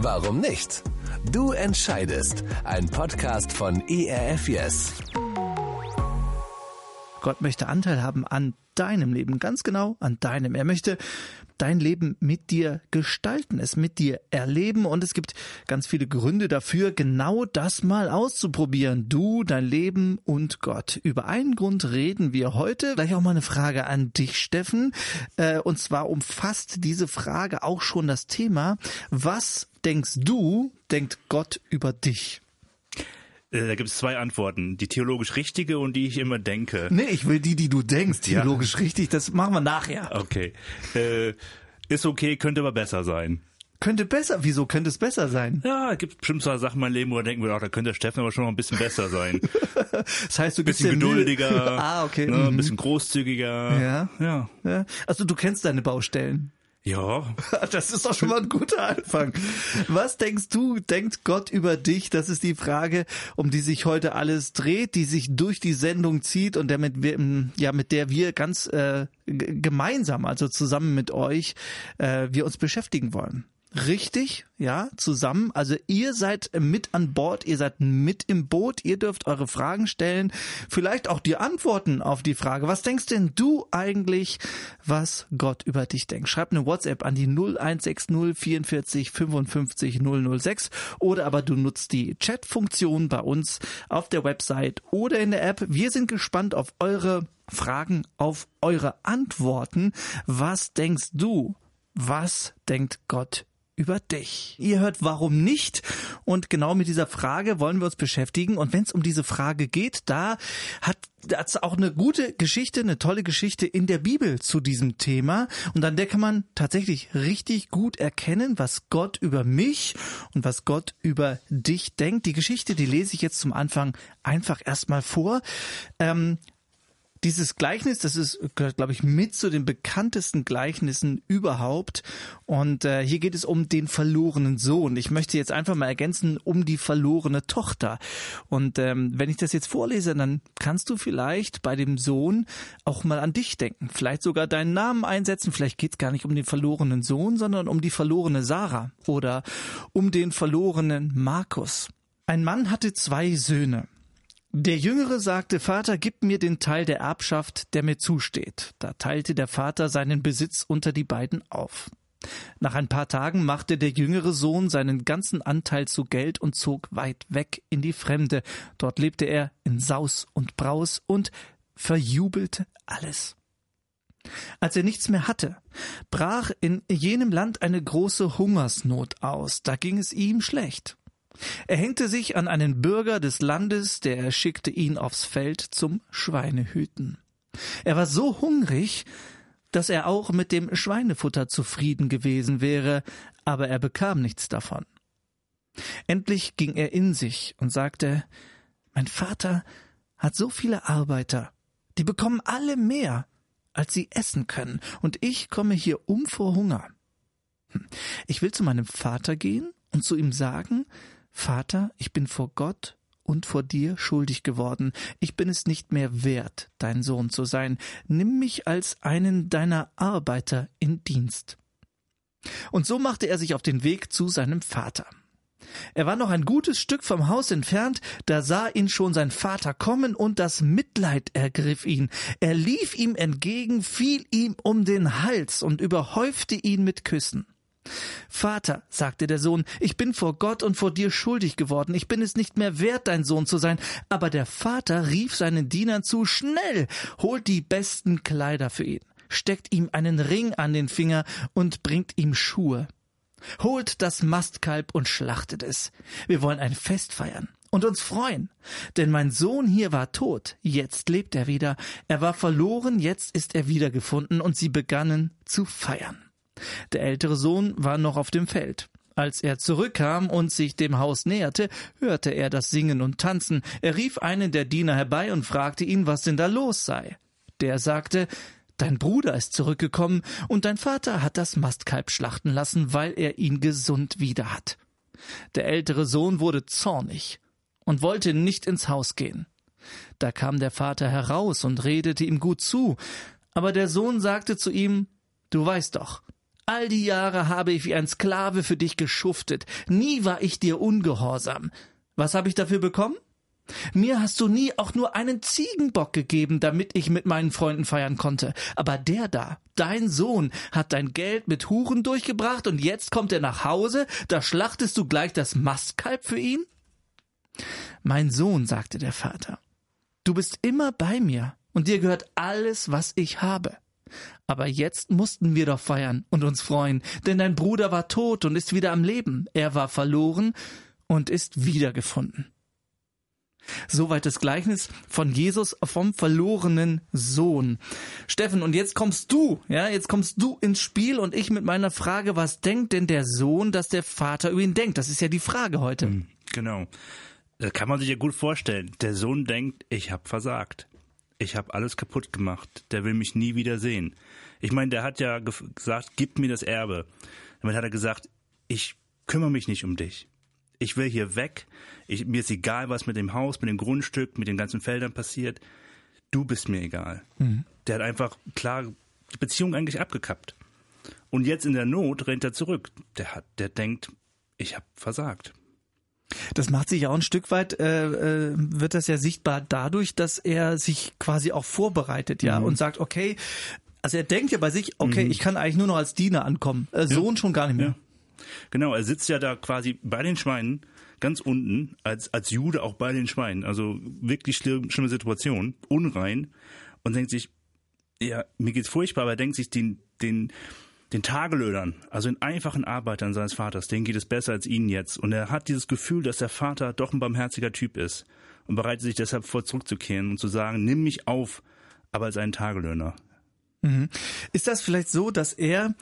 Warum nicht? Du entscheidest. Ein Podcast von ERF Yes. Gott möchte Anteil haben an deinem Leben, ganz genau an deinem. Er möchte dein Leben mit dir gestalten, es mit dir erleben und es gibt ganz viele Gründe dafür, genau das mal auszuprobieren. Du, dein Leben und Gott. Über einen Grund reden wir heute. Gleich auch mal eine Frage an dich, Steffen. Äh, und zwar umfasst diese Frage auch schon das Thema, was denkst du, denkt Gott über dich? Äh, da gibt es zwei Antworten. Die theologisch richtige und die ich immer denke. Nee, ich will die, die du denkst, theologisch ja. richtig. Das machen wir nachher. Okay. Äh, ist okay, könnte aber besser sein. Könnte besser? Wieso könnte es besser sein? Ja, es gibt bestimmt so Sachen in meinem Leben, wo wir denken, ach, da könnte der Steffen aber schon noch ein bisschen besser sein. das heißt, du bist bisschen geduldiger, ah, okay. Ne, ein mhm. bisschen großzügiger. Ja. ja. ja. Also du kennst deine Baustellen. Ja. Das ist doch schon mal ein guter Anfang. Was denkst du, denkt Gott über dich? Das ist die Frage, um die sich heute alles dreht, die sich durch die Sendung zieht und der mit, ja, mit der wir ganz äh, gemeinsam, also zusammen mit euch, äh, wir uns beschäftigen wollen. Richtig, ja, zusammen. Also ihr seid mit an Bord, ihr seid mit im Boot, ihr dürft eure Fragen stellen, vielleicht auch die Antworten auf die Frage, was denkst denn du eigentlich, was Gott über dich denkt? Schreib eine WhatsApp an die 0160 44 55 006 oder aber du nutzt die Chat-Funktion bei uns auf der Website oder in der App. Wir sind gespannt auf eure Fragen, auf eure Antworten. Was denkst du? Was denkt Gott über dich. Ihr hört Warum nicht? Und genau mit dieser Frage wollen wir uns beschäftigen. Und wenn es um diese Frage geht, da hat es auch eine gute Geschichte, eine tolle Geschichte in der Bibel zu diesem Thema. Und an der kann man tatsächlich richtig gut erkennen, was Gott über mich und was Gott über dich denkt. Die Geschichte, die lese ich jetzt zum Anfang einfach erstmal vor. Ähm, dieses Gleichnis, das ist, glaube ich, mit zu den bekanntesten Gleichnissen überhaupt. Und äh, hier geht es um den verlorenen Sohn. Ich möchte jetzt einfach mal ergänzen, um die verlorene Tochter. Und ähm, wenn ich das jetzt vorlese, dann kannst du vielleicht bei dem Sohn auch mal an dich denken. Vielleicht sogar deinen Namen einsetzen. Vielleicht geht es gar nicht um den verlorenen Sohn, sondern um die verlorene Sarah oder um den verlorenen Markus. Ein Mann hatte zwei Söhne. Der Jüngere sagte, Vater, gib mir den Teil der Erbschaft, der mir zusteht. Da teilte der Vater seinen Besitz unter die beiden auf. Nach ein paar Tagen machte der jüngere Sohn seinen ganzen Anteil zu Geld und zog weit weg in die Fremde. Dort lebte er in Saus und Braus und verjubelte alles. Als er nichts mehr hatte, brach in jenem Land eine große Hungersnot aus, da ging es ihm schlecht. Er hängte sich an einen Bürger des Landes, der schickte ihn aufs Feld zum Schweinehüten. Er war so hungrig, dass er auch mit dem Schweinefutter zufrieden gewesen wäre, aber er bekam nichts davon. Endlich ging er in sich und sagte Mein Vater hat so viele Arbeiter, die bekommen alle mehr, als sie essen können, und ich komme hier um vor Hunger. Hm, ich will zu meinem Vater gehen und zu ihm sagen, Vater, ich bin vor Gott und vor dir schuldig geworden. Ich bin es nicht mehr wert, dein Sohn zu sein. Nimm mich als einen deiner Arbeiter in Dienst. Und so machte er sich auf den Weg zu seinem Vater. Er war noch ein gutes Stück vom Haus entfernt, da sah ihn schon sein Vater kommen und das Mitleid ergriff ihn. Er lief ihm entgegen, fiel ihm um den Hals und überhäufte ihn mit Küssen. Vater, sagte der Sohn, ich bin vor Gott und vor dir schuldig geworden, ich bin es nicht mehr wert, dein Sohn zu sein. Aber der Vater rief seinen Dienern zu, schnell, holt die besten Kleider für ihn, steckt ihm einen Ring an den Finger und bringt ihm Schuhe. Holt das Mastkalb und schlachtet es. Wir wollen ein Fest feiern und uns freuen. Denn mein Sohn hier war tot, jetzt lebt er wieder. Er war verloren, jetzt ist er wiedergefunden und sie begannen zu feiern. Der ältere Sohn war noch auf dem Feld. Als er zurückkam und sich dem Haus näherte, hörte er das Singen und Tanzen. Er rief einen der Diener herbei und fragte ihn, was denn da los sei. Der sagte, Dein Bruder ist zurückgekommen und dein Vater hat das Mastkalb schlachten lassen, weil er ihn gesund wieder hat. Der ältere Sohn wurde zornig und wollte nicht ins Haus gehen. Da kam der Vater heraus und redete ihm gut zu, aber der Sohn sagte zu ihm, Du weißt doch, All die Jahre habe ich wie ein Sklave für dich geschuftet. Nie war ich dir ungehorsam. Was habe ich dafür bekommen? Mir hast du nie auch nur einen Ziegenbock gegeben, damit ich mit meinen Freunden feiern konnte. Aber der da, dein Sohn, hat dein Geld mit Huren durchgebracht und jetzt kommt er nach Hause, da schlachtest du gleich das Mastkalb für ihn? Mein Sohn, sagte der Vater, du bist immer bei mir und dir gehört alles, was ich habe. Aber jetzt mussten wir doch feiern und uns freuen, denn dein Bruder war tot und ist wieder am Leben, er war verloren und ist wiedergefunden. Soweit das Gleichnis von Jesus vom verlorenen Sohn. Steffen, und jetzt kommst du, ja, jetzt kommst du ins Spiel und ich mit meiner Frage, was denkt denn der Sohn, dass der Vater über ihn denkt? Das ist ja die Frage heute. Hm, genau. Das kann man sich ja gut vorstellen. Der Sohn denkt, ich habe versagt. Ich habe alles kaputt gemacht. Der will mich nie wieder sehen. Ich meine, der hat ja gesagt, gib mir das Erbe. Damit hat er gesagt, ich kümmere mich nicht um dich ich will hier weg. Ich, mir ist egal, was mit dem Haus, mit dem Grundstück, mit den ganzen Feldern passiert. Du bist mir egal. Mhm. Der hat einfach klar die Beziehung eigentlich abgekappt. Und jetzt in der Not rennt er zurück. Der hat, der denkt, ich habe versagt. Das macht sich ja auch ein Stück weit, äh, äh, wird das ja sichtbar dadurch, dass er sich quasi auch vorbereitet, ja, mhm. und sagt, okay, also er denkt ja bei sich, okay, mhm. ich kann eigentlich nur noch als Diener ankommen, äh, Sohn ja. schon gar nicht mehr. Ja. Genau, er sitzt ja da quasi bei den Schweinen, ganz unten, als, als Jude auch bei den Schweinen. Also wirklich schlimm, schlimme Situation, unrein und denkt sich, ja, mir geht's furchtbar, aber er denkt sich, den, den, den Tagelöhnern, also den einfachen Arbeitern seines Vaters, denen geht es besser als ihnen jetzt. Und er hat dieses Gefühl, dass der Vater doch ein barmherziger Typ ist und bereitet sich deshalb vor, zurückzukehren und zu sagen, nimm mich auf, aber als einen Tagelöhner. Mhm. Ist das vielleicht so, dass er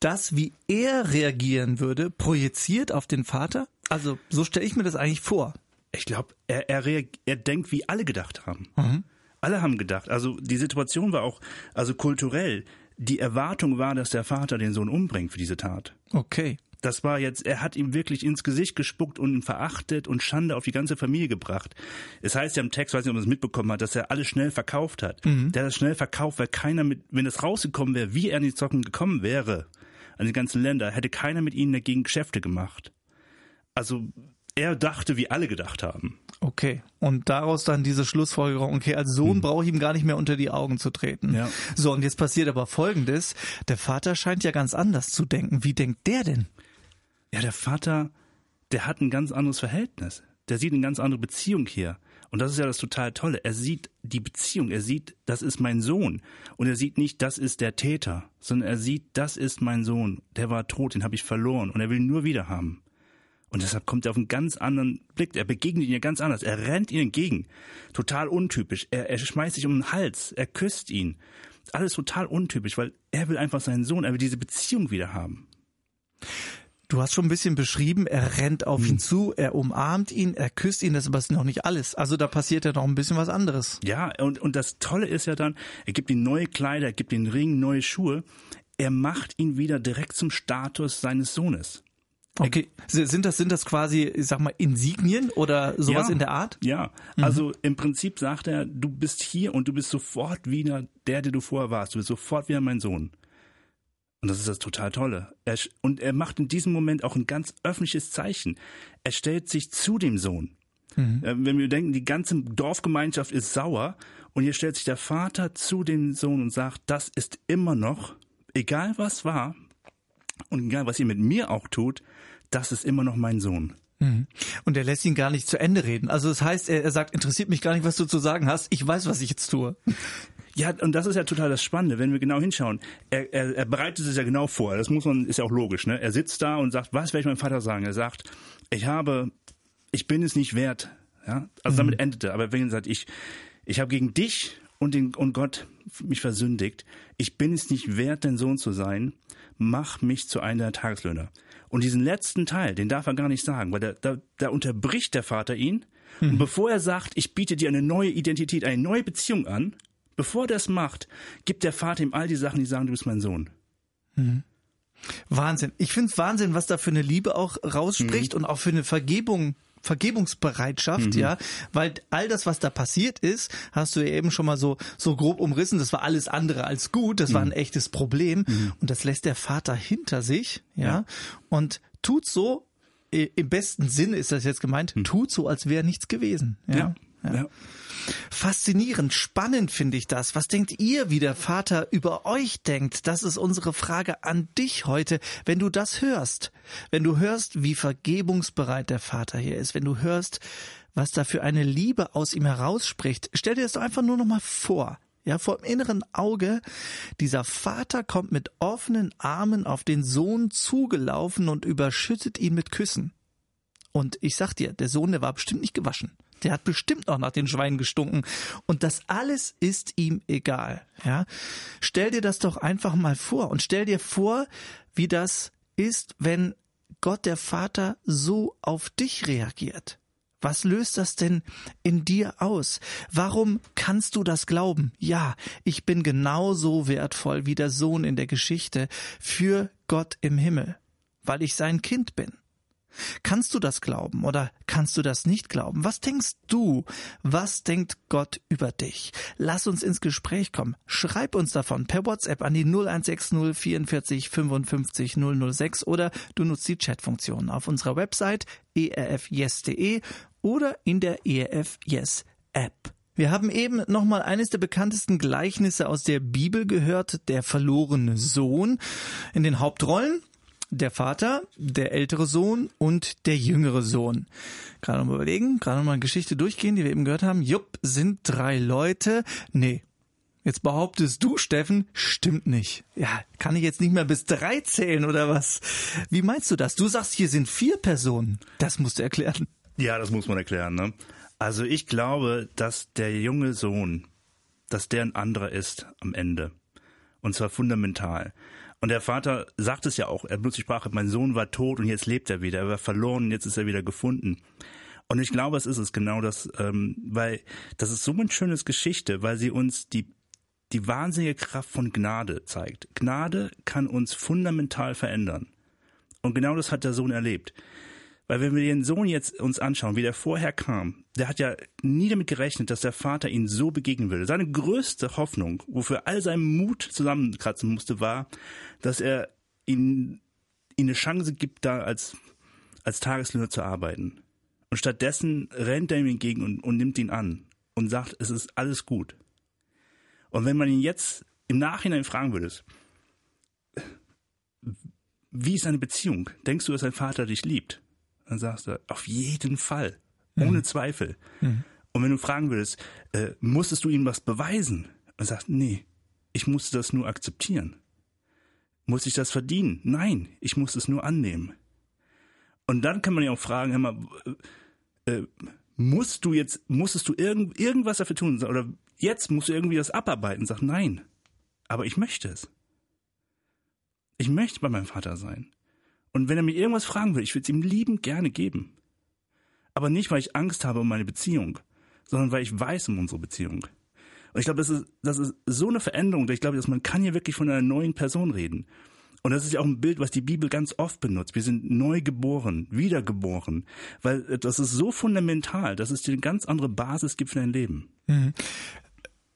das, wie er reagieren würde, projiziert auf den Vater? Also so stelle ich mir das eigentlich vor. Ich glaube, er, er, er denkt, wie alle gedacht haben. Mhm. Alle haben gedacht. Also die Situation war auch, also kulturell, die Erwartung war, dass der Vater den Sohn umbringt für diese Tat. Okay. Das war jetzt, er hat ihm wirklich ins Gesicht gespuckt und ihn verachtet und Schande auf die ganze Familie gebracht. Es heißt ja im Text, weiß nicht, ob man es mitbekommen hat, dass er alles schnell verkauft hat. Mhm. Der hat das schnell verkauft, weil keiner mit, wenn es rausgekommen wäre, wie er in die Zocken gekommen wäre, an die ganzen Länder, hätte keiner mit ihnen dagegen Geschäfte gemacht. Also er dachte, wie alle gedacht haben. Okay. Und daraus dann diese Schlussfolgerung, okay, als Sohn hm. brauche ich ihm gar nicht mehr unter die Augen zu treten. Ja. So, und jetzt passiert aber Folgendes. Der Vater scheint ja ganz anders zu denken. Wie denkt der denn? Ja, der Vater, der hat ein ganz anderes Verhältnis. Der sieht eine ganz andere Beziehung hier. Und das ist ja das total Tolle. Er sieht die Beziehung, er sieht, das ist mein Sohn. Und er sieht nicht, das ist der Täter, sondern er sieht, das ist mein Sohn. Der war tot, den habe ich verloren und er will ihn nur wieder haben. Und deshalb kommt er auf einen ganz anderen Blick. Er begegnet ihn ja ganz anders. Er rennt ihm entgegen. Total untypisch. Er, er schmeißt sich um den Hals. Er küsst ihn. Alles total untypisch, weil er will einfach seinen Sohn, er will diese Beziehung wieder haben. Du hast schon ein bisschen beschrieben, er rennt auf hm. ihn zu, er umarmt ihn, er küsst ihn, das ist aber noch nicht alles. Also da passiert ja noch ein bisschen was anderes. Ja, und, und das Tolle ist ja dann, er gibt ihm neue Kleider, er gibt ihm Ring, neue Schuhe. Er macht ihn wieder direkt zum Status seines Sohnes. Okay, sind das sind das quasi, ich sag mal, Insignien oder sowas ja, in der Art? Ja, mhm. also im Prinzip sagt er, du bist hier und du bist sofort wieder der, der du vorher warst. Du bist sofort wieder mein Sohn. Und das ist das total Tolle. Er, und er macht in diesem Moment auch ein ganz öffentliches Zeichen. Er stellt sich zu dem Sohn. Mhm. Äh, wenn wir denken, die ganze Dorfgemeinschaft ist sauer und hier stellt sich der Vater zu dem Sohn und sagt, das ist immer noch, egal was war und egal was ihr mit mir auch tut, das ist immer noch mein Sohn. Mhm. Und er lässt ihn gar nicht zu Ende reden. Also das heißt, er, er sagt, interessiert mich gar nicht, was du zu sagen hast. Ich weiß, was ich jetzt tue. Ja, und das ist ja total das Spannende, wenn wir genau hinschauen. Er, er, er bereitet es ja genau vor. Das muss man, ist ja auch logisch. Ne? Er sitzt da und sagt, was werde ich meinem Vater sagen? Er sagt, ich habe, ich bin es nicht wert. Ja, also mhm. damit endete. Aber wenn er sagt, ich, ich habe gegen dich und den und Gott mich versündigt. Ich bin es nicht wert, dein Sohn zu sein. Mach mich zu einem der Tageslöhner. Und diesen letzten Teil, den darf er gar nicht sagen, weil da, da, da unterbricht der Vater ihn. Mhm. Und bevor er sagt, ich biete dir eine neue Identität, eine neue Beziehung an, Bevor der es macht, gibt der Vater ihm all die Sachen, die sagen, du bist mein Sohn. Mhm. Wahnsinn. Ich finde es Wahnsinn, was da für eine Liebe auch rausspricht mhm. und auch für eine Vergebung Vergebungsbereitschaft, ja, weil all das, was da passiert ist, hast du ja eben schon mal so so grob umrissen. Das war alles andere als gut. Das war ein echtes Problem und das lässt der Vater hinter sich, ja, Ja. und tut so. Im besten Sinne ist das jetzt gemeint, tut so, als wäre nichts gewesen. Ja. ja. ja. Faszinierend, spannend finde ich das. Was denkt ihr, wie der Vater über euch denkt? Das ist unsere Frage an dich heute. Wenn du das hörst, wenn du hörst, wie vergebungsbereit der Vater hier ist, wenn du hörst, was da für eine Liebe aus ihm herausspricht, stell dir das doch einfach nur noch mal vor. Ja, vor dem inneren Auge, dieser Vater kommt mit offenen Armen auf den Sohn zugelaufen und überschüttet ihn mit Küssen. Und ich sag dir, der Sohn, der war bestimmt nicht gewaschen. Der hat bestimmt auch nach den Schweinen gestunken. Und das alles ist ihm egal. Ja? Stell dir das doch einfach mal vor und stell dir vor, wie das ist, wenn Gott der Vater so auf dich reagiert. Was löst das denn in dir aus? Warum kannst du das glauben? Ja, ich bin genauso wertvoll wie der Sohn in der Geschichte für Gott im Himmel, weil ich sein Kind bin. Kannst du das glauben oder kannst du das nicht glauben? Was denkst du? Was denkt Gott über dich? Lass uns ins Gespräch kommen. Schreib uns davon per WhatsApp an die 0160 44 55 006 oder du nutzt die Chatfunktion auf unserer Website erfyes.de oder in der ERF Yes App. Wir haben eben nochmal eines der bekanntesten Gleichnisse aus der Bibel gehört, der verlorene Sohn. In den Hauptrollen der Vater, der ältere Sohn und der jüngere Sohn. Gerade mal überlegen, gerade mal eine Geschichte durchgehen, die wir eben gehört haben. Jupp, sind drei Leute. Nee. Jetzt behauptest du, Steffen, stimmt nicht. Ja, kann ich jetzt nicht mehr bis drei zählen oder was? Wie meinst du das? Du sagst, hier sind vier Personen. Das musst du erklären. Ja, das muss man erklären. Ne? Also ich glaube, dass der junge Sohn, dass der ein anderer ist am Ende. Und zwar fundamental. Und der Vater sagt es ja auch, er benutzt die Sprache, mein Sohn war tot und jetzt lebt er wieder. Er war verloren und jetzt ist er wieder gefunden. Und ich glaube, es ist es genau das, ähm, weil das ist so eine schöne Geschichte, weil sie uns die, die wahnsinnige Kraft von Gnade zeigt. Gnade kann uns fundamental verändern. Und genau das hat der Sohn erlebt. Weil wenn wir den Sohn jetzt uns anschauen, wie der vorher kam, der hat ja nie damit gerechnet, dass der Vater ihn so begegnen würde. Seine größte Hoffnung, wofür all sein Mut zusammenkratzen musste, war, dass er ihm, ihm eine Chance gibt, da als, als Tageslöhner zu arbeiten. Und stattdessen rennt er ihm entgegen und, und nimmt ihn an und sagt, es ist alles gut. Und wenn man ihn jetzt im Nachhinein fragen würde, wie ist seine Beziehung? Denkst du, dass dein Vater dich liebt? Dann sagst du, auf jeden Fall, ohne Zweifel. Und wenn du fragen würdest, äh, musstest du ihm was beweisen? Dann sagst du, nee, ich musste das nur akzeptieren. Muss ich das verdienen? Nein, ich musste es nur annehmen. Und dann kann man ja auch fragen, hör mal, äh, musst du jetzt, musstest du irgend, irgendwas dafür tun? Oder jetzt musst du irgendwie das abarbeiten? Sag, nein, aber ich möchte es. Ich möchte bei meinem Vater sein. Und wenn er mir irgendwas fragen will, ich würde es ihm liebend gerne geben. Aber nicht, weil ich Angst habe um meine Beziehung, sondern weil ich weiß um unsere Beziehung. Und ich glaube, das ist, das ist so eine Veränderung, dass ich glaube, dass man kann hier wirklich von einer neuen Person reden. Und das ist ja auch ein Bild, was die Bibel ganz oft benutzt. Wir sind neu geboren, wiedergeboren, weil das ist so fundamental, dass es dir eine ganz andere Basis gibt für dein Leben.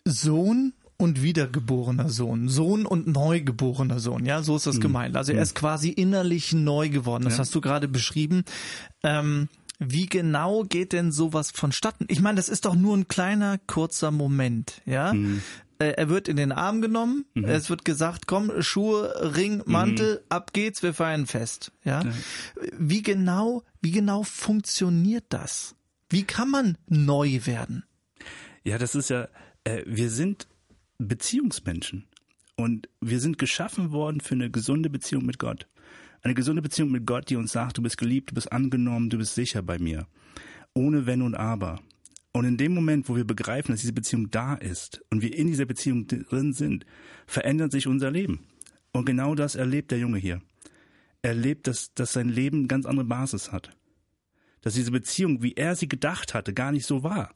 Sohn und wiedergeborener Sohn, Sohn und neugeborener Sohn, ja, so ist das gemeint. Also er ist quasi innerlich neu geworden. Das Ja. hast du gerade beschrieben. Ähm, wie genau geht denn sowas vonstatten? Ich meine, das ist doch nur ein kleiner, kurzer Moment, ja. Äh, Er wird in den Arm genommen, es wird gesagt, komm, Schuhe, Ring, Mantel, ab geht's, wir feiern Fest, ja. Wie genau, wie genau funktioniert das? Wie kann man neu werden? Ja, das ist ja, äh, wir sind Beziehungsmenschen. Und wir sind geschaffen worden für eine gesunde Beziehung mit Gott. Eine gesunde Beziehung mit Gott, die uns sagt, du bist geliebt, du bist angenommen, du bist sicher bei mir. Ohne Wenn und Aber. Und in dem Moment, wo wir begreifen, dass diese Beziehung da ist und wir in dieser Beziehung drin sind, verändert sich unser Leben. Und genau das erlebt der Junge hier. Er erlebt, dass, dass sein Leben eine ganz andere Basis hat. Dass diese Beziehung, wie er sie gedacht hatte, gar nicht so war.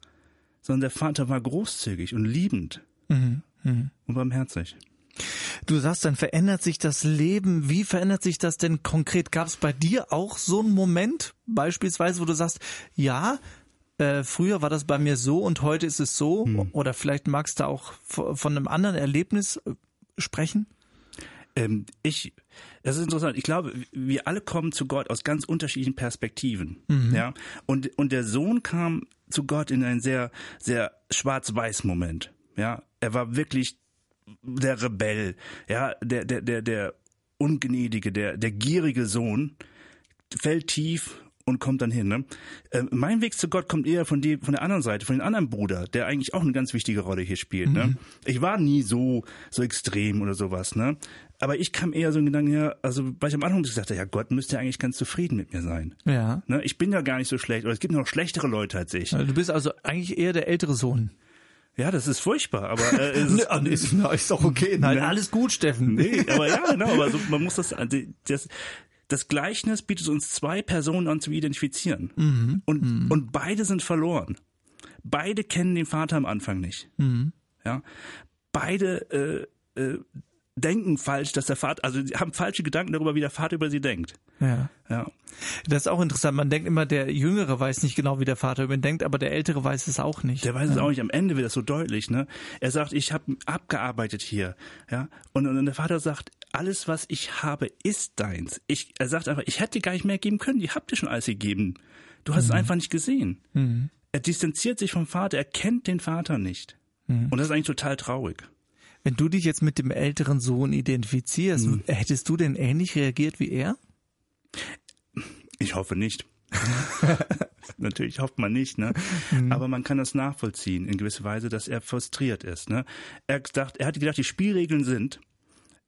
Sondern der Vater war großzügig und liebend und barmherzig. Du sagst, dann verändert sich das Leben. Wie verändert sich das denn konkret? Gab es bei dir auch so einen Moment, beispielsweise, wo du sagst, ja, äh, früher war das bei mir so und heute ist es so? Hm. Oder vielleicht magst du auch von einem anderen Erlebnis äh, sprechen? Ähm, ich, das ist interessant. Ich glaube, wir alle kommen zu Gott aus ganz unterschiedlichen Perspektiven. Mhm. Ja. Und, und der Sohn kam zu Gott in einen sehr, sehr schwarz-weiß Moment. Ja. Er war wirklich der Rebell, ja, der, der, der, der ungnädige, der, der gierige Sohn, fällt tief und kommt dann hin. Ne? Äh, mein Weg zu Gott kommt eher von, die, von der anderen Seite, von dem anderen Bruder, der eigentlich auch eine ganz wichtige Rolle hier spielt. Ne? Mhm. Ne? Ich war nie so, so extrem oder sowas. Ne? Aber ich kam eher so in Gedanken her, also weil ich am Anfang gesagt habe, ja Gott müsste eigentlich ganz zufrieden mit mir sein. Ja. Ne? Ich bin ja gar nicht so schlecht, oder es gibt noch schlechtere Leute als ich. Du bist also eigentlich eher der ältere Sohn. Ja, das ist furchtbar, aber äh, ist, nee, ist, ist doch okay. Nein, ne? alles gut, Steffen. Nee, aber ja, genau, aber so, man muss das, das, das Gleichnis bietet uns zwei Personen an zu identifizieren. Mhm. Und, mhm. und beide sind verloren. Beide kennen den Vater am Anfang nicht. Mhm. Ja. Beide äh, äh, denken falsch, dass der Vater, also haben falsche Gedanken darüber, wie der Vater über sie denkt. Ja. ja. Das ist auch interessant. Man denkt immer, der Jüngere weiß nicht genau, wie der Vater über ihn denkt, aber der Ältere weiß es auch nicht. Der weiß ja. es auch nicht. Am Ende wird das so deutlich. Ne? Er sagt, ich habe abgearbeitet hier. Ja. Und, und der Vater sagt, alles, was ich habe, ist deins. Ich, er sagt einfach, ich hätte dir gar nicht mehr geben können. Die habt ihr schon alles gegeben. Du hast mhm. es einfach nicht gesehen. Mhm. Er distanziert sich vom Vater. Er kennt den Vater nicht. Mhm. Und das ist eigentlich total traurig. Wenn du dich jetzt mit dem älteren Sohn identifizierst, mhm. hättest du denn ähnlich reagiert wie er? Ich hoffe nicht. Natürlich hofft man nicht, ne? Mhm. Aber man kann das nachvollziehen in gewisser Weise, dass er frustriert ist. Ne? Er, gedacht, er hat gedacht, die Spielregeln sind,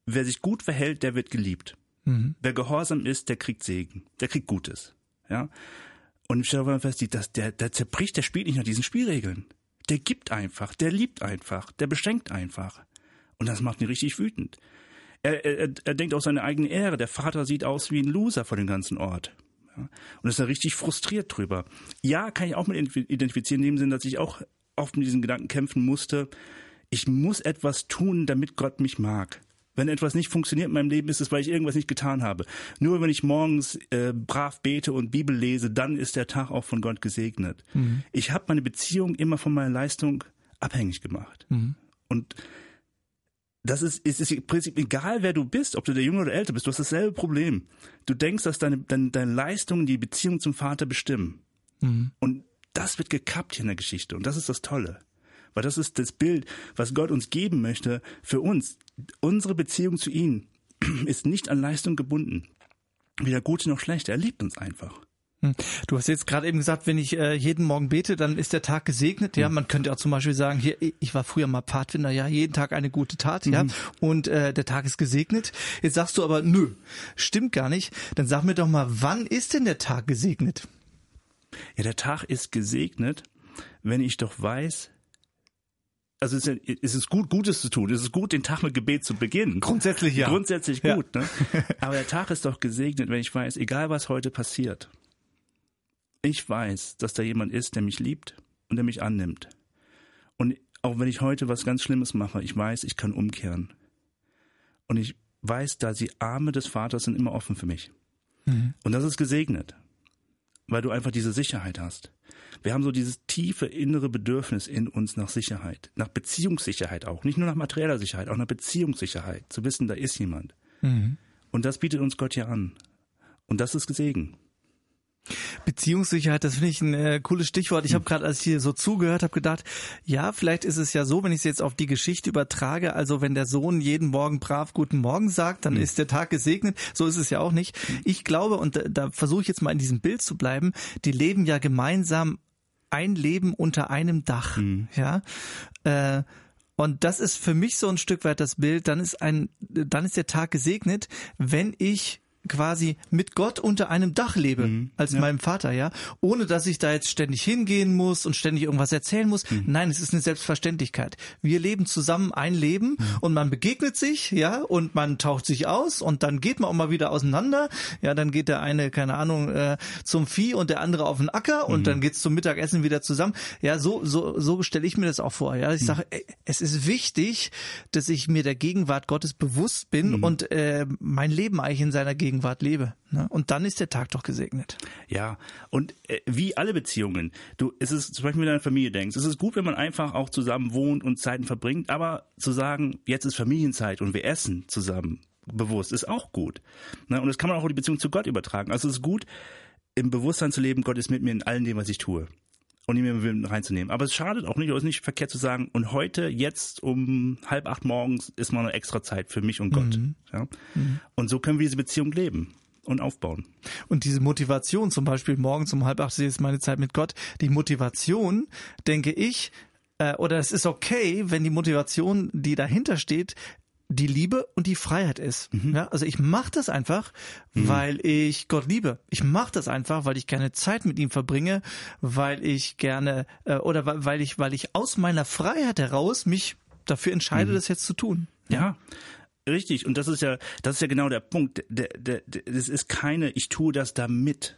wer sich gut verhält, der wird geliebt. Mhm. Wer gehorsam ist, der kriegt Segen, der kriegt Gutes. Ja? Und ich stelle fest, dass der, der zerbricht, der spielt nicht nach diesen Spielregeln. Der gibt einfach, der liebt einfach, der beschenkt einfach. Und das macht ihn richtig wütend. Er, er, er denkt auch seine eigene Ehre. Der Vater sieht aus wie ein Loser vor dem ganzen Ort. Ja, und ist da richtig frustriert drüber. Ja, kann ich auch mit identifizieren, in dem Sinne, dass ich auch oft mit diesen Gedanken kämpfen musste. Ich muss etwas tun, damit Gott mich mag. Wenn etwas nicht funktioniert in meinem Leben, ist es, weil ich irgendwas nicht getan habe. Nur wenn ich morgens äh, brav bete und Bibel lese, dann ist der Tag auch von Gott gesegnet. Mhm. Ich habe meine Beziehung immer von meiner Leistung abhängig gemacht. Mhm. Und das ist, ist, ist im Prinzip egal, wer du bist, ob du der Junge oder älter bist, du hast dasselbe Problem. Du denkst, dass deine, deine, deine Leistungen die Beziehung zum Vater bestimmen. Mhm. Und das wird gekappt hier in der Geschichte. Und das ist das Tolle. Weil das ist das Bild, was Gott uns geben möchte für uns. Unsere Beziehung zu ihm ist nicht an Leistung gebunden. Weder gute noch schlechte. Er liebt uns einfach. Hm. Du hast jetzt gerade eben gesagt, wenn ich äh, jeden Morgen bete, dann ist der Tag gesegnet. Ja, hm. man könnte auch zum Beispiel sagen, hier, ich war früher mal Pfadfinder, ja, jeden Tag eine gute Tat, ja, mhm. und äh, der Tag ist gesegnet. Jetzt sagst du aber, nö, stimmt gar nicht. Dann sag mir doch mal, wann ist denn der Tag gesegnet? Ja, der Tag ist gesegnet, wenn ich doch weiß, also es ist, es ist gut, Gutes zu tun. Es ist gut, den Tag mit Gebet zu beginnen. Grundsätzlich ja. Grundsätzlich gut. Ja. Ne? Aber der Tag ist doch gesegnet, wenn ich weiß, egal was heute passiert, ich weiß, dass da jemand ist, der mich liebt und der mich annimmt. Und auch wenn ich heute was ganz Schlimmes mache, ich weiß, ich kann umkehren. Und ich weiß, da die Arme des Vaters sind immer offen für mich. Mhm. Und das ist gesegnet, weil du einfach diese Sicherheit hast. Wir haben so dieses tiefe innere Bedürfnis in uns nach Sicherheit, nach Beziehungssicherheit auch, nicht nur nach materieller Sicherheit, auch nach Beziehungssicherheit, zu wissen, da ist jemand. Mhm. Und das bietet uns Gott ja an. Und das ist Gesegen. Beziehungssicherheit, das finde ich ein äh, cooles Stichwort. Ich habe hm. gerade, als ich hier so zugehört habe, gedacht, ja, vielleicht ist es ja so, wenn ich es jetzt auf die Geschichte übertrage, also wenn der Sohn jeden Morgen brav Guten Morgen sagt, dann mhm. ist der Tag gesegnet. So ist es ja auch nicht. Hm. Ich glaube, und da, da versuche ich jetzt mal in diesem Bild zu bleiben, die leben ja gemeinsam ein Leben unter einem Dach. Mhm. Ja. Äh, und das ist für mich so ein Stück weit das Bild. Dann ist ein, dann ist der Tag gesegnet, wenn ich quasi mit Gott unter einem Dach lebe, Mhm. als Ja. meinem Vater, ja, ohne dass ich da jetzt ständig hingehen muss und ständig irgendwas erzählen muss. Mhm. Nein, es ist eine Selbstverständlichkeit. Wir leben zusammen ein Leben Mhm. und man begegnet sich, ja, und man taucht sich aus und dann geht man auch mal wieder auseinander. Ja, dann geht der eine, keine Ahnung, äh, zum Vieh und der andere auf den Acker und dann geht's zum Mittagessen wieder zusammen. Ja, so so so stelle ich mir das auch vor. Ja, ich sage, ey, es ist wichtig, dass ich mir der Gegenwart Gottes bewusst bin und äh, mein Leben eigentlich in seiner Gegenwart lebe. Ne? Und dann ist der Tag doch gesegnet. Ja, und äh, wie alle Beziehungen, du, es ist zum Beispiel, wenn du an Familie denkst, es ist gut, wenn man einfach auch zusammen wohnt und Zeiten verbringt, aber zu sagen, jetzt ist Familienzeit und wir essen zusammen bewusst, ist auch gut. Ne? Und das kann man auch auf die Beziehung zu Gott übertragen. Also es ist gut, im Bewusstsein zu leben, Gott ist mit mir in allem dem, was ich tue. Und ihn mir reinzunehmen. Aber es schadet auch nicht, oder es ist nicht verkehrt zu sagen, und heute, jetzt um halb acht morgens, ist mal eine extra Zeit für mich und Gott. Ja? Und so können wir diese Beziehung leben und aufbauen. Und diese Motivation, zum Beispiel morgens um halb acht ist meine Zeit mit Gott, die Motivation, denke ich, äh, oder es ist okay, wenn die Motivation, die dahinter steht, die Liebe und die Freiheit ist. Ja, also ich mache das einfach, weil ich Gott liebe. Ich mache das einfach, weil ich gerne Zeit mit ihm verbringe, weil ich gerne äh, oder weil, ich weil ich aus meiner Freiheit heraus mich dafür entscheide, das jetzt zu tun. Ja, richtig. Und das ist ja, das ist ja genau der Punkt. Das ist keine, ich tue das damit.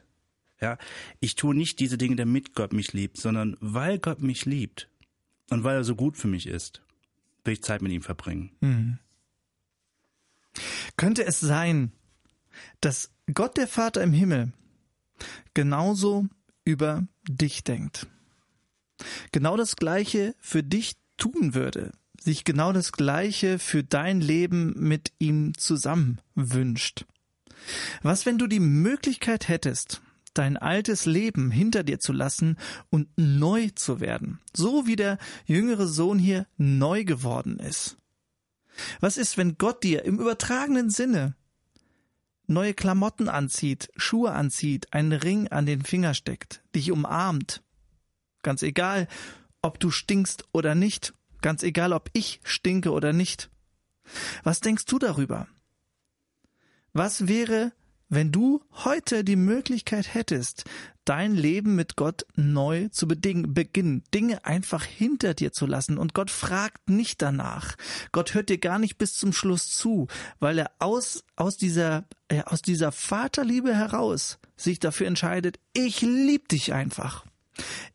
Ja, ich tue nicht diese Dinge, damit Gott mich liebt, sondern weil Gott mich liebt und weil er so gut für mich ist, will ich Zeit mit ihm verbringen. Könnte es sein, dass Gott der Vater im Himmel genauso über dich denkt? Genau das Gleiche für dich tun würde, sich genau das Gleiche für dein Leben mit ihm zusammen wünscht. Was, wenn du die Möglichkeit hättest, dein altes Leben hinter dir zu lassen und neu zu werden, so wie der jüngere Sohn hier neu geworden ist? Was ist, wenn Gott dir im übertragenen Sinne neue Klamotten anzieht, Schuhe anzieht, einen Ring an den Finger steckt, dich umarmt? Ganz egal, ob du stinkst oder nicht, ganz egal, ob ich stinke oder nicht. Was denkst du darüber? Was wäre, wenn du heute die Möglichkeit hättest, dein Leben mit Gott neu zu bedingen, beginnen, Dinge einfach hinter dir zu lassen und Gott fragt nicht danach. Gott hört dir gar nicht bis zum Schluss zu, weil er aus, aus dieser, äh, aus dieser Vaterliebe heraus sich dafür entscheidet, ich lieb dich einfach.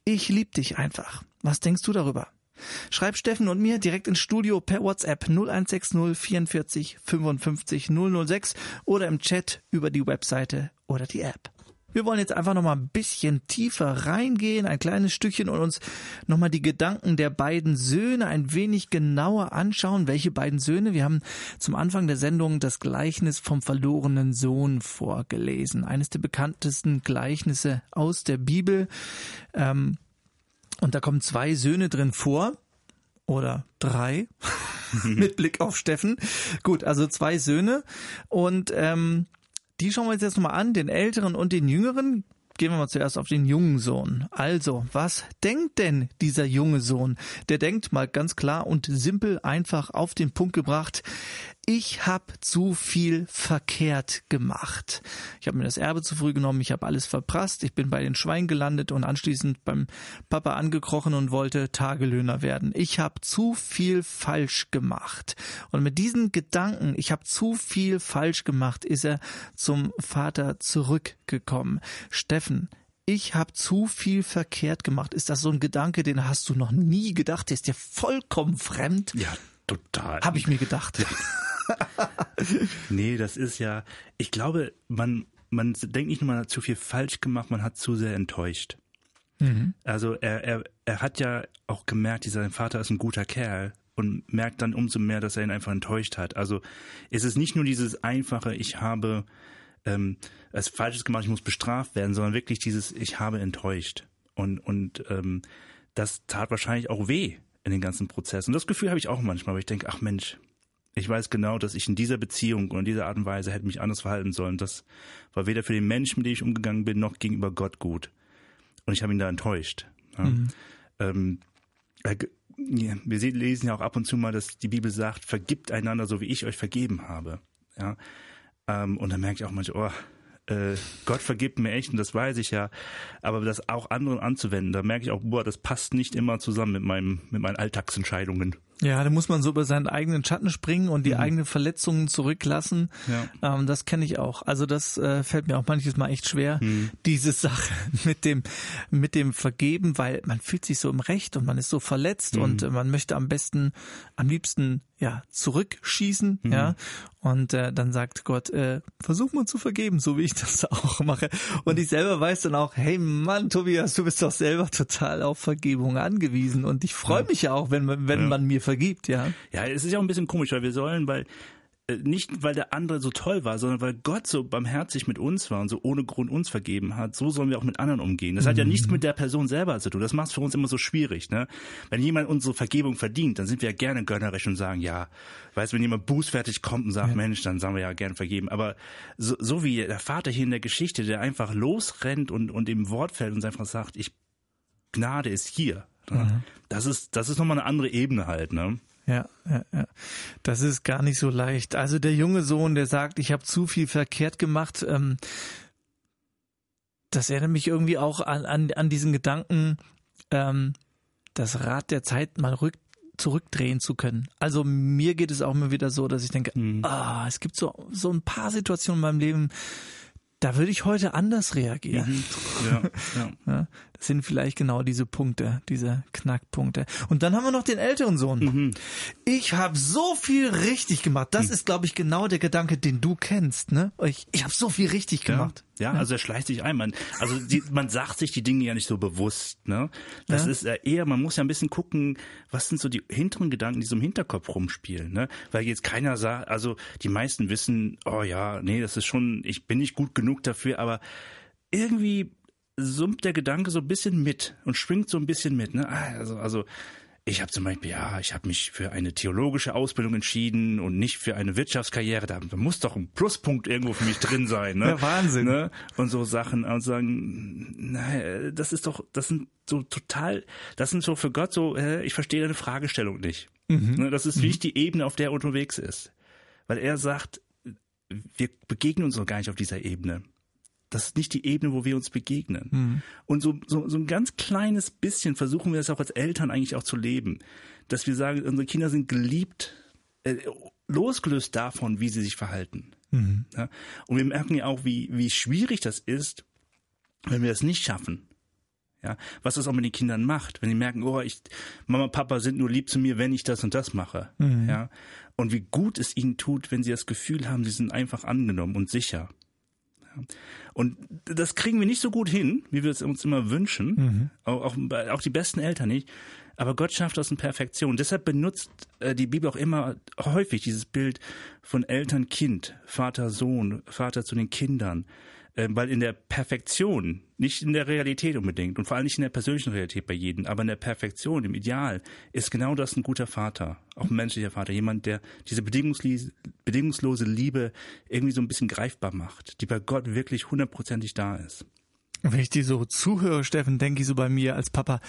Ich lieb dich einfach. Was denkst du darüber? Schreib Steffen und mir direkt ins Studio per WhatsApp 0160 44 55 006 oder im Chat über die Webseite oder die App. Wir wollen jetzt einfach noch mal ein bisschen tiefer reingehen, ein kleines Stückchen und uns noch mal die Gedanken der beiden Söhne ein wenig genauer anschauen. Welche beiden Söhne? Wir haben zum Anfang der Sendung das Gleichnis vom verlorenen Sohn vorgelesen. Eines der bekanntesten Gleichnisse aus der Bibel. Ähm, und da kommen zwei Söhne drin vor. Oder drei. Mit Blick auf Steffen. Gut, also zwei Söhne. Und ähm, die schauen wir uns jetzt nochmal an, den älteren und den jüngeren. Gehen wir mal zuerst auf den jungen Sohn. Also, was denkt denn dieser junge Sohn? Der denkt mal ganz klar und simpel einfach auf den Punkt gebracht, ich habe zu viel verkehrt gemacht. Ich habe mir das Erbe zu früh genommen, ich habe alles verprasst, ich bin bei den Schweinen gelandet und anschließend beim Papa angekrochen und wollte Tagelöhner werden. Ich habe zu viel falsch gemacht. Und mit diesen Gedanken, ich habe zu viel falsch gemacht, ist er zum Vater zurückgekommen. Steffen, ich habe zu viel verkehrt gemacht. Ist das so ein Gedanke, den hast du noch nie gedacht? Der ist dir vollkommen fremd? Ja, total. Habe ich mir gedacht. Nee, das ist ja, ich glaube, man, man denkt nicht nur, man hat zu viel falsch gemacht, man hat zu sehr enttäuscht. Also er, er, er hat ja auch gemerkt, dieser Vater ist ein guter Kerl und merkt dann umso mehr, dass er ihn einfach enttäuscht hat. Also es ist nicht nur dieses einfache, ich habe ähm, was Falsches gemacht, ich muss bestraft werden, sondern wirklich dieses, ich habe enttäuscht. Und, und ähm, das tat wahrscheinlich auch weh in den ganzen Prozess. Und das Gefühl habe ich auch manchmal, weil ich denke, ach Mensch, ich weiß genau, dass ich in dieser Beziehung und in dieser Art und Weise hätte mich anders verhalten sollen. Das war weder für den Menschen, mit dem ich umgegangen bin, noch gegenüber Gott gut. Und ich habe ihn da enttäuscht. Ja. Ähm, wir se- lesen ja auch ab und zu mal, dass die Bibel sagt, vergibt einander, so wie ich euch vergeben habe. Ja. Ähm, und dann merke ich auch manchmal, oh, äh, Gott vergibt mir echt und das weiß ich ja, aber das auch anderen anzuwenden, da merke ich auch, boah, das passt nicht immer zusammen mit meinem mit meinen Alltagsentscheidungen. Ja, da muss man so über seinen eigenen Schatten springen und die mhm. eigenen Verletzungen zurücklassen. Ja. Ähm, das kenne ich auch. Also das äh, fällt mir auch manches Mal echt schwer, mhm. diese Sache mit dem mit dem Vergeben, weil man fühlt sich so im Recht und man ist so verletzt mhm. und äh, man möchte am besten, am liebsten ja zurückschießen, mhm. ja. Und äh, dann sagt Gott, äh, versuch mal zu vergeben, so wie ich das auch mache. Und ich selber weiß dann auch, hey Mann, Tobias, du bist doch selber total auf Vergebung angewiesen und ich freue mich ja auch, wenn wenn ja. man mir vergibt, ja. Ja, es ist ja auch ein bisschen komisch, weil wir sollen, weil äh, nicht, weil der andere so toll war, sondern weil Gott so barmherzig mit uns war und so ohne Grund uns vergeben hat, so sollen wir auch mit anderen umgehen. Das mhm. hat ja mhm. nichts mit der Person selber zu tun. Das macht es für uns immer so schwierig. Ne? Wenn jemand unsere Vergebung verdient, dann sind wir ja gerne gönnerisch und sagen, ja, weißt wenn jemand bußfertig kommt und sagt, ja. Mensch, dann sagen wir ja gerne vergeben. Aber so, so wie der Vater hier in der Geschichte, der einfach losrennt und, und im Wort fällt und einfach sagt, ich Gnade ist hier. Mhm. Das ist, das ist nochmal eine andere Ebene halt, ne? Ja, ja, ja. Das ist gar nicht so leicht. Also der junge Sohn, der sagt, ich habe zu viel verkehrt gemacht, ähm, das erinnert mich irgendwie auch an, an, an diesen Gedanken, ähm, das Rad der Zeit mal rück, zurückdrehen zu können. Also mir geht es auch immer wieder so, dass ich denke, mhm. ah, es gibt so, so ein paar Situationen in meinem Leben, da würde ich heute anders reagieren. Mhm. Ja, ja. sind vielleicht genau diese Punkte, diese Knackpunkte. Und dann haben wir noch den älteren Sohn. Mhm. Ich habe so viel richtig gemacht. Das mhm. ist, glaube ich, genau der Gedanke, den du kennst. Ne? Ich, ich habe so viel richtig gemacht. Ja, ja, also er schleicht sich ein. Man, also die, man sagt sich die Dinge ja nicht so bewusst. Ne? Das ja. ist eher, man muss ja ein bisschen gucken, was sind so die hinteren Gedanken, die so im Hinterkopf rumspielen. Ne? Weil jetzt keiner sagt, also die meisten wissen, oh ja, nee, das ist schon, ich bin nicht gut genug dafür, aber irgendwie summt der Gedanke so ein bisschen mit und schwingt so ein bisschen mit. Ne? Also, also ich habe zum Beispiel, ja, ich habe mich für eine theologische Ausbildung entschieden und nicht für eine Wirtschaftskarriere. Da muss doch ein Pluspunkt irgendwo für mich drin sein. Ne? Ja, Wahnsinn. Ne? Und so Sachen und sagen, naja, das ist doch, das sind so total, das sind so für Gott so, ich verstehe deine Fragestellung nicht. Mhm. Ne? Das ist wie mhm. die Ebene, auf der er unterwegs ist. Weil er sagt, wir begegnen uns noch gar nicht auf dieser Ebene das ist nicht die Ebene, wo wir uns begegnen. Mhm. Und so, so, so ein ganz kleines bisschen versuchen wir das auch als Eltern eigentlich auch zu leben. Dass wir sagen, unsere Kinder sind geliebt, äh, losgelöst davon, wie sie sich verhalten. Mhm. Ja? Und wir merken ja auch, wie, wie schwierig das ist, wenn wir das nicht schaffen. Ja, was das auch mit den Kindern macht, wenn die merken, oh, ich, Mama, Papa sind nur lieb zu mir, wenn ich das und das mache. Mhm. Ja, und wie gut es ihnen tut, wenn sie das Gefühl haben, sie sind einfach angenommen und sicher. Und das kriegen wir nicht so gut hin, wie wir es uns immer wünschen. Mhm. Auch, auch, auch, die besten Eltern nicht. Aber Gott schafft das in Perfektion. Deshalb benutzt äh, die Bibel auch immer häufig dieses Bild von Eltern-Kind, Vater-Sohn, Vater zu den Kindern. Ähm, weil in der Perfektion, nicht in der Realität unbedingt und vor allem nicht in der persönlichen Realität bei jedem, aber in der Perfektion, im Ideal, ist genau das ein guter Vater, auch ein menschlicher Vater, jemand, der diese bedingungslose Liebe irgendwie so ein bisschen greifbar macht, die bei Gott wirklich hundertprozentig da ist. Wenn ich dir so zuhöre, Steffen, denke ich so bei mir als Papa,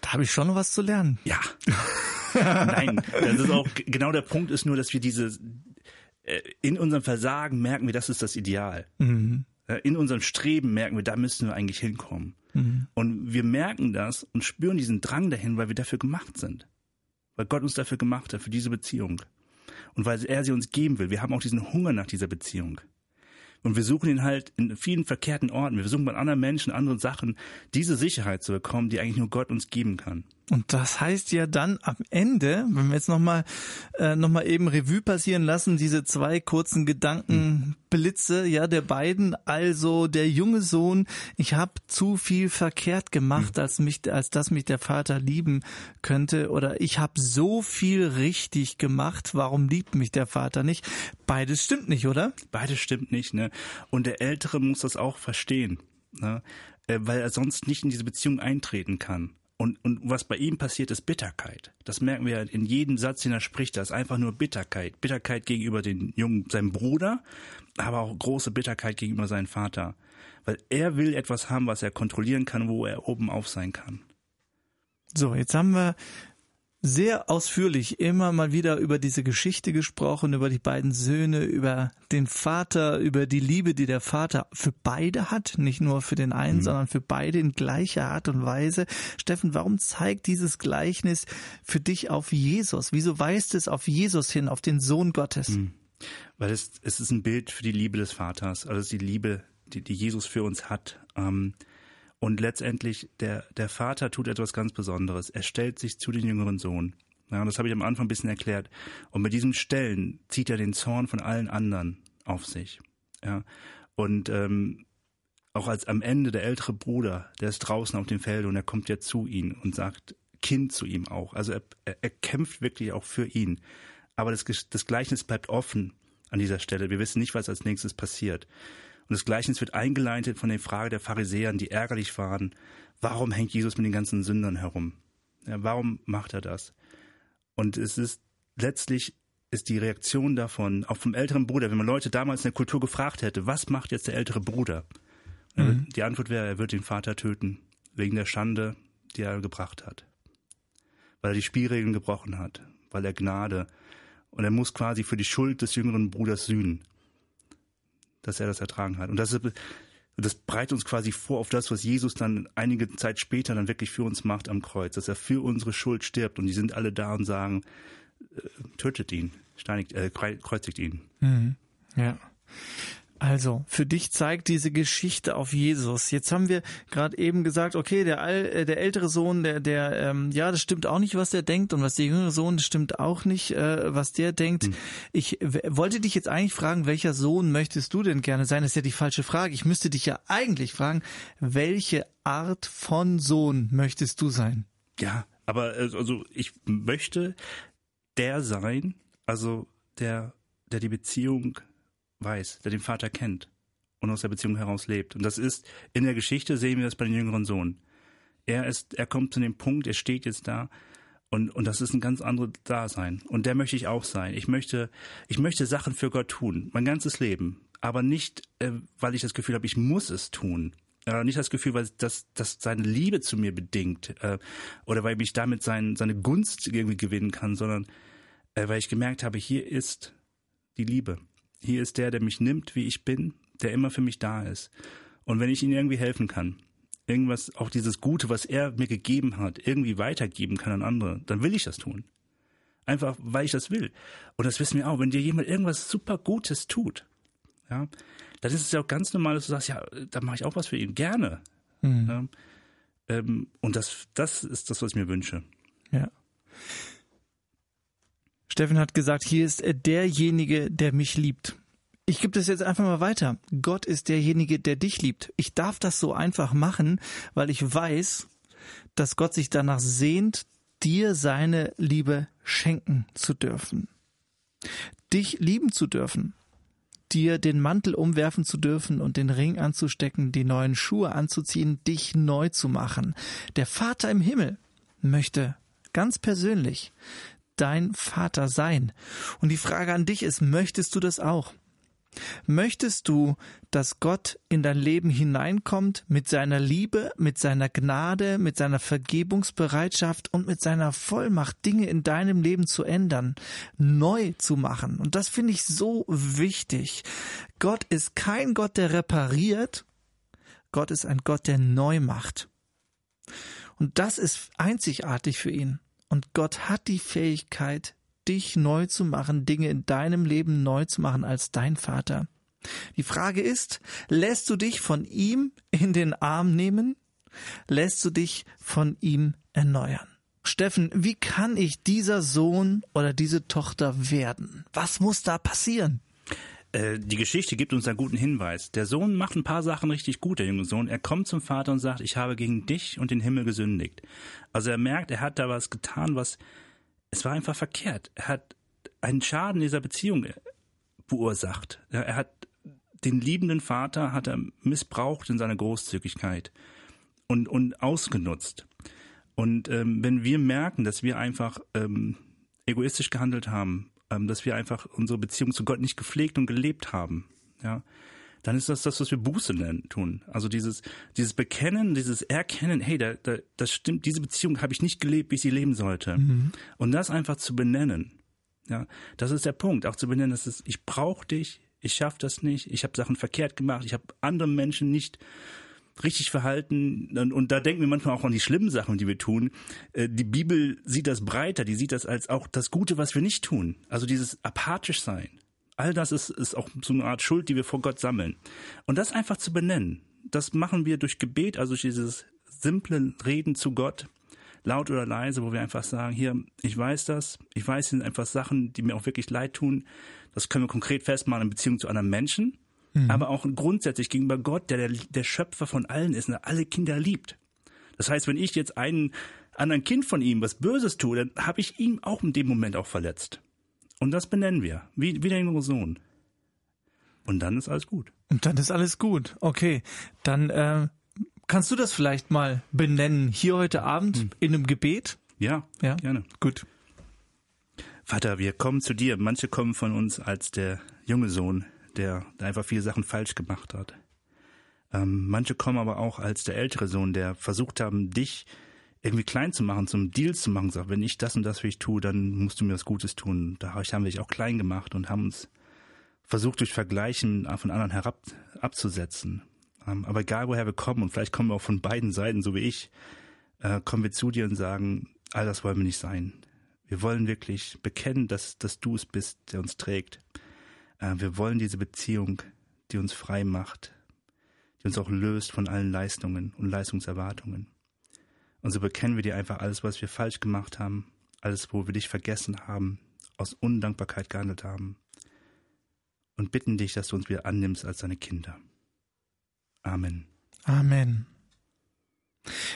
da habe ich schon noch was zu lernen. Ja. Nein, das ist auch genau der Punkt ist nur, dass wir diese äh, in unserem Versagen merken wir, das ist das Ideal. Mhm. Äh, in unserem Streben merken wir, da müssen wir eigentlich hinkommen. Mhm. Und wir merken das und spüren diesen Drang dahin, weil wir dafür gemacht sind. Weil Gott uns dafür gemacht hat, für diese Beziehung. Und weil er sie uns geben will. Wir haben auch diesen Hunger nach dieser Beziehung. Und wir suchen ihn halt in vielen verkehrten Orten. Wir versuchen bei anderen Menschen, anderen Sachen, diese Sicherheit zu bekommen, die eigentlich nur Gott uns geben kann. Und das heißt ja dann am Ende, wenn wir jetzt nochmal äh, noch mal eben Revue passieren lassen, diese zwei kurzen Gedankenblitze, ja, der beiden, also der junge Sohn, ich habe zu viel verkehrt gemacht, als mich, als dass mich der Vater lieben könnte, oder ich habe so viel richtig gemacht, warum liebt mich der Vater nicht? Beides stimmt nicht, oder? Beides stimmt nicht, ne? Und der Ältere muss das auch verstehen, ne? Äh, weil er sonst nicht in diese Beziehung eintreten kann. Und, und was bei ihm passiert, ist Bitterkeit. Das merken wir in jedem Satz, den er spricht. Das ist einfach nur Bitterkeit. Bitterkeit gegenüber den Jungen, seinem Bruder, aber auch große Bitterkeit gegenüber seinem Vater. Weil er will etwas haben, was er kontrollieren kann, wo er oben auf sein kann. So, jetzt haben wir sehr ausführlich immer mal wieder über diese Geschichte gesprochen, über die beiden Söhne, über den Vater, über die Liebe, die der Vater für beide hat, nicht nur für den einen, mhm. sondern für beide in gleicher Art und Weise. Steffen, warum zeigt dieses Gleichnis für dich auf Jesus? Wieso weist es auf Jesus hin, auf den Sohn Gottes? Mhm. Weil es, es ist ein Bild für die Liebe des Vaters, also die Liebe, die, die Jesus für uns hat. Ähm, und letztendlich, der, der Vater tut etwas ganz Besonderes. Er stellt sich zu den jüngeren Sohn. Ja, das habe ich am Anfang ein bisschen erklärt. Und mit diesem Stellen zieht er den Zorn von allen anderen auf sich. Ja, und ähm, auch als am Ende der ältere Bruder, der ist draußen auf dem Feld und er kommt ja zu ihm und sagt Kind zu ihm auch. Also er, er, er kämpft wirklich auch für ihn. Aber das, das Gleichnis bleibt offen an dieser Stelle. Wir wissen nicht, was als nächstes passiert. Und das Gleichnis wird eingeleitet von der Frage der Pharisäern, die ärgerlich waren. Warum hängt Jesus mit den ganzen Sündern herum? Ja, warum macht er das? Und es ist letztlich ist die Reaktion davon, auch vom älteren Bruder, wenn man Leute damals in der Kultur gefragt hätte, was macht jetzt der ältere Bruder? Mhm. Die Antwort wäre, er wird den Vater töten, wegen der Schande, die er gebracht hat. Weil er die Spielregeln gebrochen hat, weil er Gnade, und er muss quasi für die Schuld des jüngeren Bruders sühnen dass er das ertragen hat. Und das, das bereitet uns quasi vor auf das, was Jesus dann einige Zeit später dann wirklich für uns macht am Kreuz, dass er für unsere Schuld stirbt und die sind alle da und sagen, äh, tötet ihn, steinigt, äh, kreuzigt ihn. Mhm. Ja. Also, für dich zeigt diese Geschichte auf Jesus. Jetzt haben wir gerade eben gesagt, okay, der, All, äh, der ältere Sohn, der, der, ähm, ja, das stimmt auch nicht, was der denkt, und was der jüngere Sohn, das stimmt auch nicht, äh, was der denkt. Hm. Ich wollte dich jetzt eigentlich fragen, welcher Sohn möchtest du denn gerne sein? Das ist ja die falsche Frage. Ich müsste dich ja eigentlich fragen, welche Art von Sohn möchtest du sein? Ja, aber äh, also ich möchte der sein, also der, der die Beziehung weiß, der den Vater kennt und aus der Beziehung heraus lebt. Und das ist, in der Geschichte sehen wir das bei dem jüngeren Sohn. Er ist, er kommt zu dem Punkt, er steht jetzt da und, und das ist ein ganz anderes Dasein. Und der möchte ich auch sein. Ich möchte, ich möchte Sachen für Gott tun, mein ganzes Leben. Aber nicht, äh, weil ich das Gefühl habe, ich muss es tun. Äh, nicht das Gefühl, weil das, das seine Liebe zu mir bedingt äh, oder weil ich damit sein, seine Gunst irgendwie gewinnen kann, sondern äh, weil ich gemerkt habe, hier ist die Liebe. Hier ist der, der mich nimmt, wie ich bin, der immer für mich da ist. Und wenn ich ihm irgendwie helfen kann, irgendwas, auch dieses Gute, was er mir gegeben hat, irgendwie weitergeben kann an andere, dann will ich das tun. Einfach, weil ich das will. Und das wissen wir auch, wenn dir jemand irgendwas super Gutes tut, ja, dann ist es ja auch ganz normal, dass du sagst, ja, da mache ich auch was für ihn, gerne. Mhm. Ja, ähm, und das, das ist das, was ich mir wünsche. Ja. Steffen hat gesagt, hier ist derjenige, der mich liebt. Ich gebe das jetzt einfach mal weiter. Gott ist derjenige, der dich liebt. Ich darf das so einfach machen, weil ich weiß, dass Gott sich danach sehnt, dir seine Liebe schenken zu dürfen. Dich lieben zu dürfen. Dir den Mantel umwerfen zu dürfen und den Ring anzustecken, die neuen Schuhe anzuziehen, dich neu zu machen. Der Vater im Himmel möchte ganz persönlich dein Vater sein. Und die Frage an dich ist, möchtest du das auch? Möchtest du, dass Gott in dein Leben hineinkommt mit seiner Liebe, mit seiner Gnade, mit seiner Vergebungsbereitschaft und mit seiner Vollmacht, Dinge in deinem Leben zu ändern, neu zu machen? Und das finde ich so wichtig. Gott ist kein Gott, der repariert. Gott ist ein Gott, der neu macht. Und das ist einzigartig für ihn. Und Gott hat die Fähigkeit, dich neu zu machen, Dinge in deinem Leben neu zu machen als dein Vater. Die Frage ist, lässt du dich von ihm in den Arm nehmen? Lässt du dich von ihm erneuern? Steffen, wie kann ich dieser Sohn oder diese Tochter werden? Was muss da passieren? Äh, die Geschichte gibt uns einen guten Hinweis. Der Sohn macht ein paar Sachen richtig gut, der junge Sohn. Er kommt zum Vater und sagt, ich habe gegen dich und den Himmel gesündigt. Also er merkt, er hat da was getan, was, es war einfach verkehrt. Er hat einen Schaden dieser Beziehung äh, beursacht. Er hat den liebenden Vater hat er missbraucht in seiner Großzügigkeit und, und ausgenutzt. Und ähm, wenn wir merken, dass wir einfach ähm, egoistisch gehandelt haben, dass wir einfach unsere Beziehung zu Gott nicht gepflegt und gelebt haben, ja, dann ist das das, was wir Buße nennen, tun. Also dieses, dieses Bekennen, dieses Erkennen, hey, da, da, das stimmt, diese Beziehung habe ich nicht gelebt, wie ich sie leben sollte. Mhm. Und das einfach zu benennen. Ja, das ist der Punkt, auch zu benennen, dass es, ich brauche dich, ich schaffe das nicht, ich habe Sachen verkehrt gemacht, ich habe andere Menschen nicht richtig verhalten und, und, da denken wir manchmal auch an die schlimmen Sachen, die wir tun. Äh, die Bibel sieht das breiter, die sieht das als auch das Gute, was wir nicht tun. Also dieses apathisch sein. All das ist, ist auch so eine Art Schuld, die wir vor Gott sammeln. Und das einfach zu benennen, das machen wir durch Gebet, also durch dieses simple Reden zu Gott, laut oder leise, wo wir einfach sagen, hier, ich weiß das, ich weiß, es sind einfach Sachen, die mir auch wirklich leid tun. Das können wir konkret festmachen in Beziehung zu anderen Menschen, mhm. aber auch grundsätzlich gegenüber Gott, der, der der Schöpfer von allen ist und der alle Kinder liebt. Das heißt, wenn ich jetzt einen anderen Kind von ihm was Böses tue, dann habe ich ihn auch in dem Moment auch verletzt. Und das benennen wir, wie, wie der jüngere Sohn. Und dann ist alles gut. Und dann ist alles gut. Okay, dann äh, kannst du das vielleicht mal benennen hier heute Abend hm. in einem Gebet? Ja, ja, gerne. Gut. Vater, wir kommen zu dir. Manche kommen von uns als der junge Sohn, der, einfach viele Sachen falsch gemacht hat. Ähm, manche kommen aber auch als der ältere Sohn, der versucht haben, dich irgendwie klein zu machen, zum Deals zu machen, sagt, wenn ich das und das für dich tue, dann musst du mir was Gutes tun. Da haben wir dich auch klein gemacht und haben uns versucht, durch Vergleichen von anderen herab abzusetzen. Ähm, aber egal, woher wir kommen, und vielleicht kommen wir auch von beiden Seiten, so wie ich, äh, kommen wir zu dir und sagen, all das wollen wir nicht sein. Wir wollen wirklich bekennen, dass, dass du es bist, der uns trägt. Äh, wir wollen diese Beziehung, die uns frei macht, die uns auch löst von allen Leistungen und Leistungserwartungen. Und so bekennen wir dir einfach alles, was wir falsch gemacht haben, alles, wo wir dich vergessen haben, aus Undankbarkeit gehandelt haben. Und bitten dich, dass du uns wieder annimmst als deine Kinder. Amen. Amen.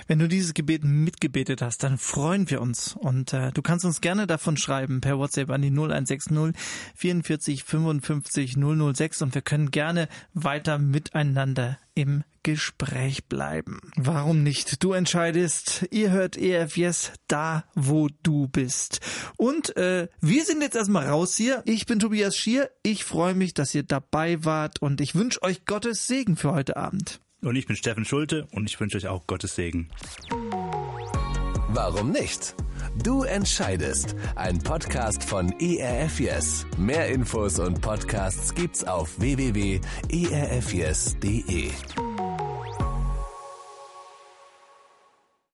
Wenn du dieses Gebet mitgebetet hast, dann freuen wir uns. Und äh, du kannst uns gerne davon schreiben per WhatsApp an die 0160 44 55 006 und wir können gerne weiter miteinander im Gespräch bleiben. Warum nicht? Du entscheidest. Ihr hört EFS da, wo du bist. Und äh, wir sind jetzt erstmal raus hier. Ich bin Tobias Schier. Ich freue mich, dass ihr dabei wart und ich wünsche euch Gottes Segen für heute Abend. Und ich bin Steffen Schulte und ich wünsche euch auch Gottes Segen. Warum nicht? Du entscheidest. Ein Podcast von ERF Yes. Mehr Infos und Podcasts gibt's auf www.erfyes.de.